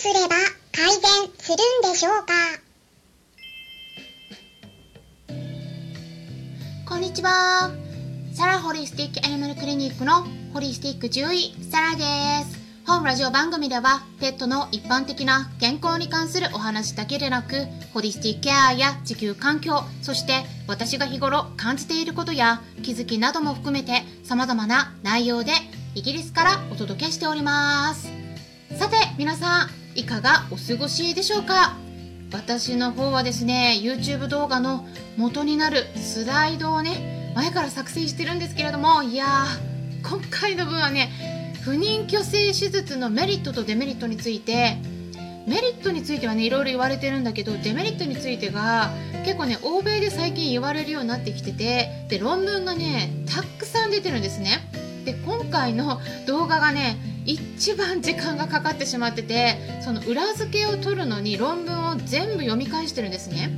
すれば改善するんでしょうか？こんにちは。サラホリスティックアニマルクリニックのホリスティック獣医、サラです。本ラジオ番組では、ペットの一般的な健康に関するお話だけでなく、ホリスティックケアや地球環境、そして私が日頃感じていることや気づきなども含めて様々な内容でイギリスからお届けしております。さて、皆さん、いかがお過ごしでしょうか？私の方はですね YouTube 動画の元になるスライドをね前から作成してるんですけれどもいやー今回の分はね不妊去勢手術のメリットとデメリットについてメリットについてはねいろいろ言われてるんだけどデメリットについてが結構ね欧米で最近言われるようになってきててで論文がねたくさん出てるんですね。で今回の動画がね一番時間がかかってしまっててその裏付けを取るのに論文を全部読み返してるんですね。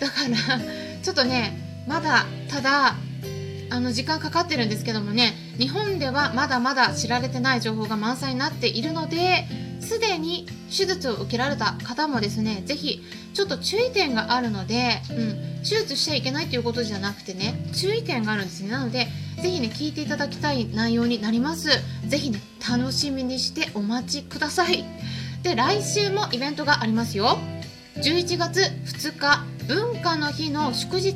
だからちょっとねまだただあの時間かかってるんですけどもね日本ではまだまだ知られてない情報が満載になっているのですでに手術を受けられた方もですねぜひちょっと注意点があるので、うん、手術しちゃいけないということじゃなくてね注意点があるんですね。なのでぜひね聞いていただきたい内容になります。ぜひね楽しみにしてお待ちください。で来週もイベントがありますよ。11月2日文化の日の祝日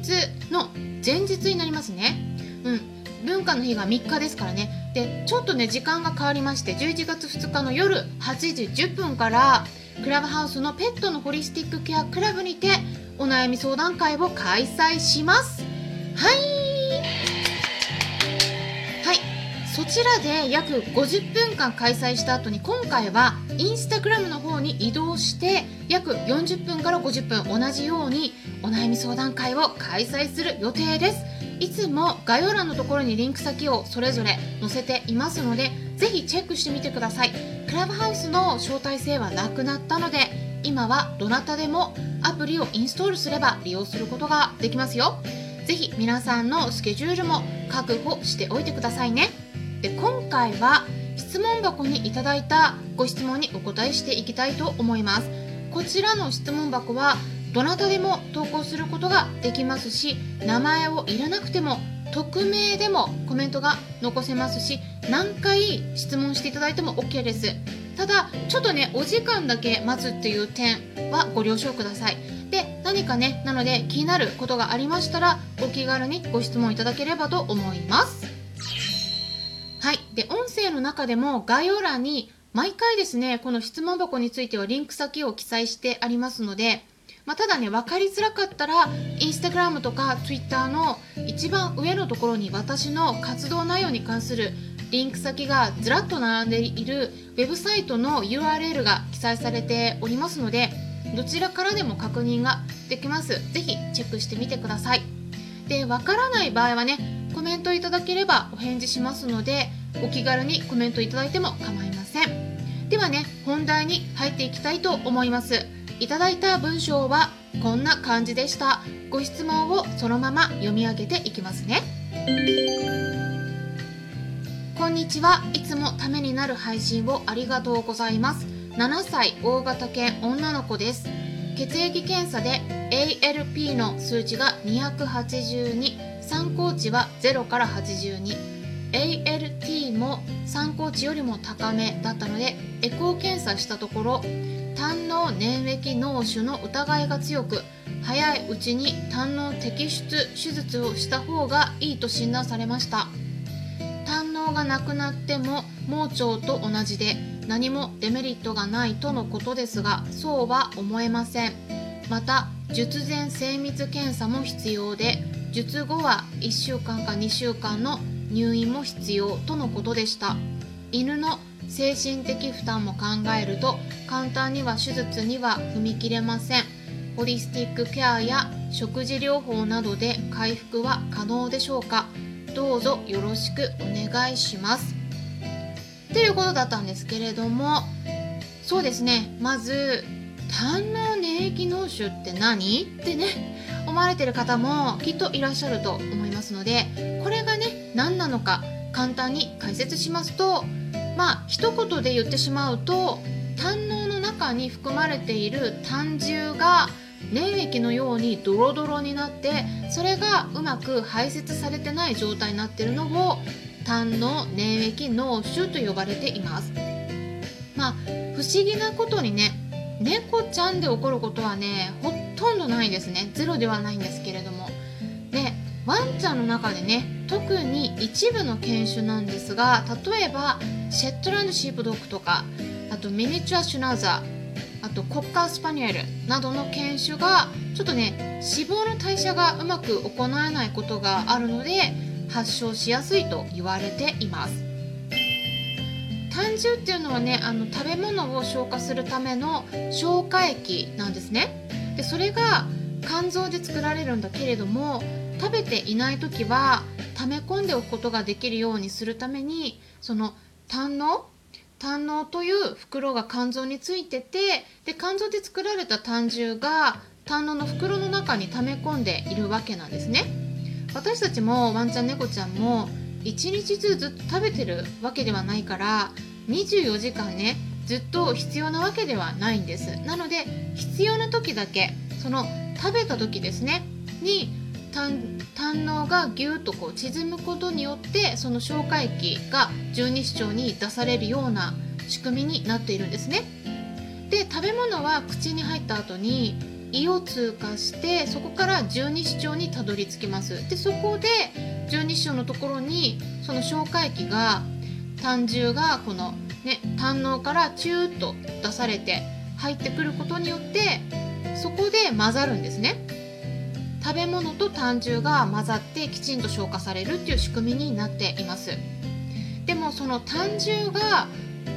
の前日になりますね。うん。文化の日が3日ですからね。でちょっとね時間が変わりまして11月2日の夜8時10分からクラブハウスのペットのホリスティックケアクラブにてお悩み相談会を開催します。はいはい。そちらで約50分間開催した後に今回はインスタグラムの方に移動して約40分から50分同じようにお悩み相談会を開催する予定です。いつも概要欄のところにリンク先をそれぞれ載せていますのでぜひチェックしてみてください。クラブハウスの招待制はなくなったので今はどなたでもアプリをインストールすれば利用することができますよ。ぜひ皆さんのスケジュールも確保しておいてくださいね。で今回は質問箱にいただいたご質問にお答えしていきたいと思います。こちらの質問箱はどなたでも投稿することができますし名前を入れなくても匿名でもコメントが残せますし何回質問していただいても OK です。ただちょっとねお時間だけ待つっていう点はご了承ください。で何かねなので気になることがありましたらお気軽にご質問いただければと思います。で音声の中でも概要欄に毎回ですねこの質問箱についてはリンク先を記載してありますのでまあ、ただね分かりづらかったらインスタグラムとかツイッターの一番上のところに私の活動内容に関するリンク先がずらっと並んでいるウェブサイトの URL が記載されておりますのでどちらからでも確認ができます。ぜひチェックしてみてください。でわからない場合はねコメントいただければお返事しますのでお気軽にコメントいただいても構いません。ではね本題に入っていきたいと思います。いただいた文章はこんな感じでした。ご質問をそのまま読み上げていきますね。こんにちは。いつもためになる配信をありがとうございます。7歳大型犬女の子です。血液検査で ALP の数値が282参考値は0から82 ALT も参考値よりも高めだったのでエコー検査したところ胆の粘液脳腫の疑いが強く早いうちに胆の摘出手術をした方がいいと診断されました。胆のがなくなっても盲腸と同じで何もデメリットがないとのことですがそうは思えません。また術前精密検査も必要で術後は1週間か2週間の入院も必要とのことでした。犬の精神的負担も考えると簡単には手術には踏み切れません。ホリスティックケアや食事療法などで回復は可能でしょうか。どうぞよろしくお願いします。っていうことだったんですけれどもそうですね。まず胆の粘液脳腫って何？ってね思われてる方もきっといらっしゃると思いますのでこれ何なのか簡単に解説しますとまあ一言で言ってしまうと胆のの中に含まれている胆汁が粘液のようにドロドロになってそれがうまく排泄されてない状態になっているのを胆の粘液脳腫と呼ばれています。まあ不思議なことにね猫ちゃんで起こることはねほとんどないですね。ゼロではないんですけれども。でワンちゃんの中でね特に一部の犬種なんですが例えばシェットランドシープドッグとかあとミニチュアシュナウザーあとコッカースパニエルなどの犬種がちょっとね脂肪の代謝がうまく行えないことがあるので発症しやすいと言われています。胆汁っていうのはねあの食べ物を消化するための消化液なんですね。でそれが肝臓で作られるんだけれども食べていない時は溜め込んでおくことができるようにするためにその胆の胆のという袋が肝臓についててで肝臓で作られた胆汁が胆のの袋の中に溜め込んでいるわけなんですね。私たちもワンちゃん猫ちゃんも一日中ずっと食べてるわけではないから24時間ねずっと必要なわけではないんです。なので必要な時だけその食べた時ですねに胆のがぎゅっとこう縮むことによってその消化液が十二指腸に出されるような仕組みになっているんですね。で食べ物は口に入った後に胃を通過してそこから十二指腸にたどり着きます。でそこで十二指腸のところにその消化液が胆汁がこの、ね、胆のからチューッと出されて入ってくることによってそこで混ざるんですね。食べ物と胆汁が混ざってきちんと消化されるっていう仕組みになっています。でもその胆汁が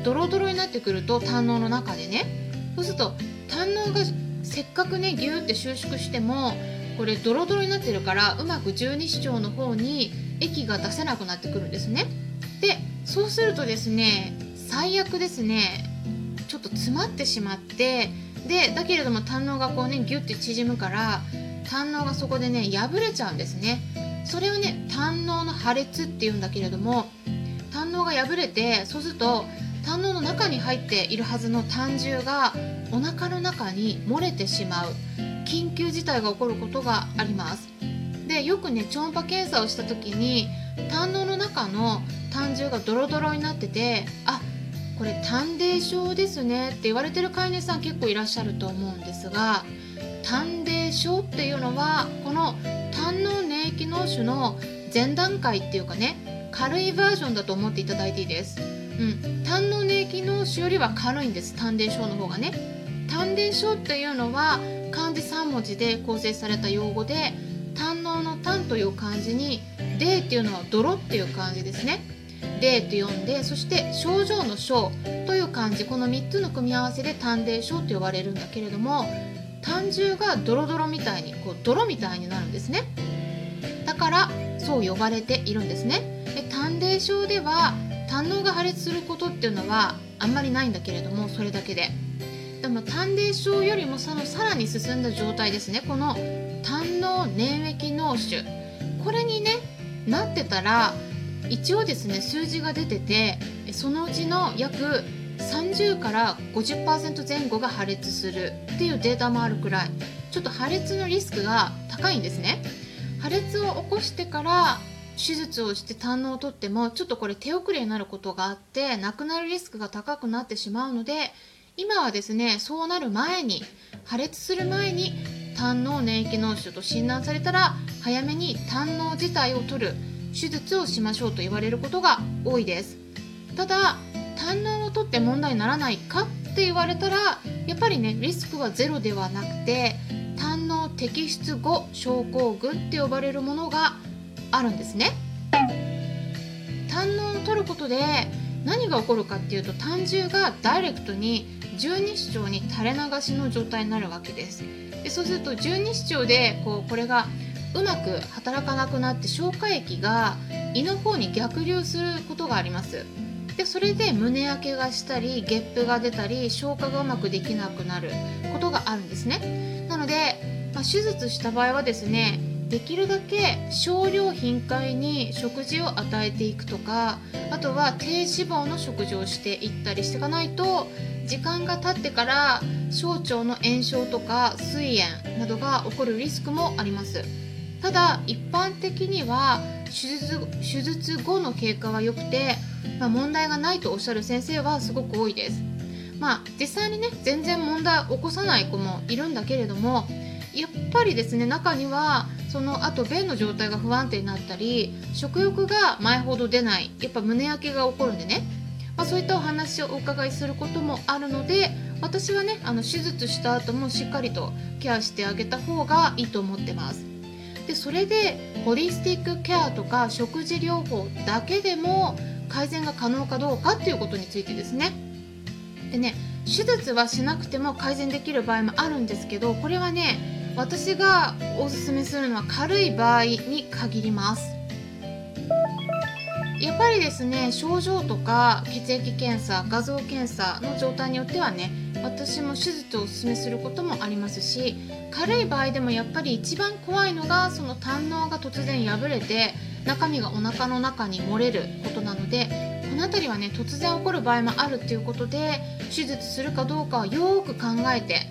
ドロドロになってくると胆のの中でねそうすると胆のがせっかくねギューって収縮してもこれドロドロになってるからうまく十二指腸の方に液が出せなくなってくるんですね。でそうするとですね最悪ですねちょっと詰まってしまってでだけれども胆のがこうねギュッて縮むから胆のがそこでね破れちゃうんですね。それをね胆のの破裂っていうんだけれども胆のが破れてそうすると胆のの中に入っているはずの胆汁がお腹の中に漏れてしまう。緊急事態が起こることがあります。でよくね超音波検査をした時に胆のの中の胆汁がドロドロになっててあこれ胆泥症ですねって言われてる飼い主さん結構いらっしゃると思うんですが胆泥症っていうのはこの胆の粘液脳腫の前段階っていうかね軽いバージョンだと思っていただいていいです、うん、胆の粘液脳腫よりは軽いんです胆泥症の方がね。胆泥症っていうのは漢字3文字で構成された用語で胆のの胆という漢字に霊っていうのは泥っていう漢字ですね。霊と読んでそして症状の症という漢字この3つの組み合わせで胆泥症と呼ばれるんだけれども胆汁がドロドロみたいにこう泥みたいになるんですね。だからそう呼ばれているんですね。で胆泥症では胆のが破裂することっていうのはあんまりないんだけれどもそれだけで。でも胆泥症よりもそのさらに進んだ状態ですね。この胆の粘液脳腫。これにねなってたら一応ですね数字が出ててそのうちの約30から50%前後が破裂するっていうデータもあるくらいちょっと破裂のリスクが高いんですね。破裂を起こしてから手術をして胆のを取ってもちょっとこれ手遅れになることがあって亡くなるリスクが高くなってしまうので今はですねそうなる前に破裂する前に胆の粘液脳腫と診断されたら早めに胆の自体を取る手術をしましょうと言われることが多いです。ただ胆のを取って問題にならないかって言われたらやっぱりねリスクはゼロではなくて胆の摘出後症候群って呼ばれるものがあるんですね。胆のを取ることで何が起こるかっていうと胆汁がダイレクトに十二指腸に垂れ流しの状態になるわけです。でそうすると十二指腸でこうこれがうまく働かなくなって消化液が胃の方に逆流することがあります。でそれで胸焼けがしたりゲップが出たり消化がうまくできなくなることがあるんですね。なので、まあ、手術した場合はですねできるだけ少量頻回に食事を与えていくとかあとは低脂肪の食事をしていったりしていかないと時間が経ってから小腸の炎症とか膵炎などが起こるリスクもあります。ただ一般的には手術手術後の経過は良くて、まあ、問題がないとおっしゃる先生はすごく多いです。まあ実際にね全然問題を起こさない子もいるんだけれどもやっぱりですね中にはその後便の状態が不安定になったり食欲が前ほど出ないやっぱ胸焼けが起こるんでね、まあ、そういったお話をお伺いすることもあるので私はねあの手術した後もしっかりとケアしてあげた方がいいと思ってます。でそれでホリスティックケアとか食事療法だけでも改善が可能かどうかっていうことについてですね。でね手術はしなくても改善できる場合もあるんですけどこれはね私がおすすめするのは軽い場合に限ります。やっぱりですね症状とか血液検査画像検査の状態によってはね私も手術をおすすめすることもありますし軽い場合でもやっぱり一番怖いのがその胆のが突然破れて中身がお腹の中に漏れることなのでこの辺りはね突然起こる場合もあるっていうことで手術するかどうかはよく考えて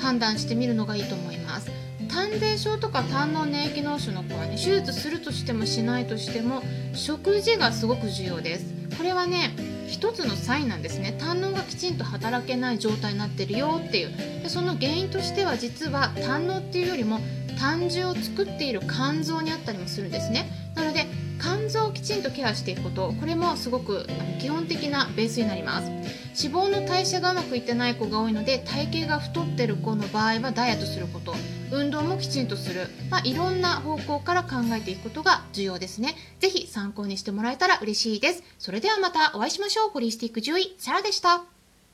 判断してみるのがいいと思います。胆泥症とか胆の粘液脳腫の子はね手術するとしてもしないとしても食事がすごく重要です。これはね一つのサインなんですね。胆のがきちんと働けない状態になってるよっていう。でその原因としては実は胆のっていうよりも胆汁を作っている肝臓にあったりもするんですね。なので肝臓をきちんとケアしていくことこれもすごく基本的なベースになります。脂肪の代謝がうまくいってない子が多いので体型が太ってる子の場合はダイエットすること運動もきちんとする、まあ、いろんな方向から考えていくことが重要ですね。ぜひ参考にしてもらえたら嬉しいです。それではまたお会いしましょう。ホリスティック獣医サラでした。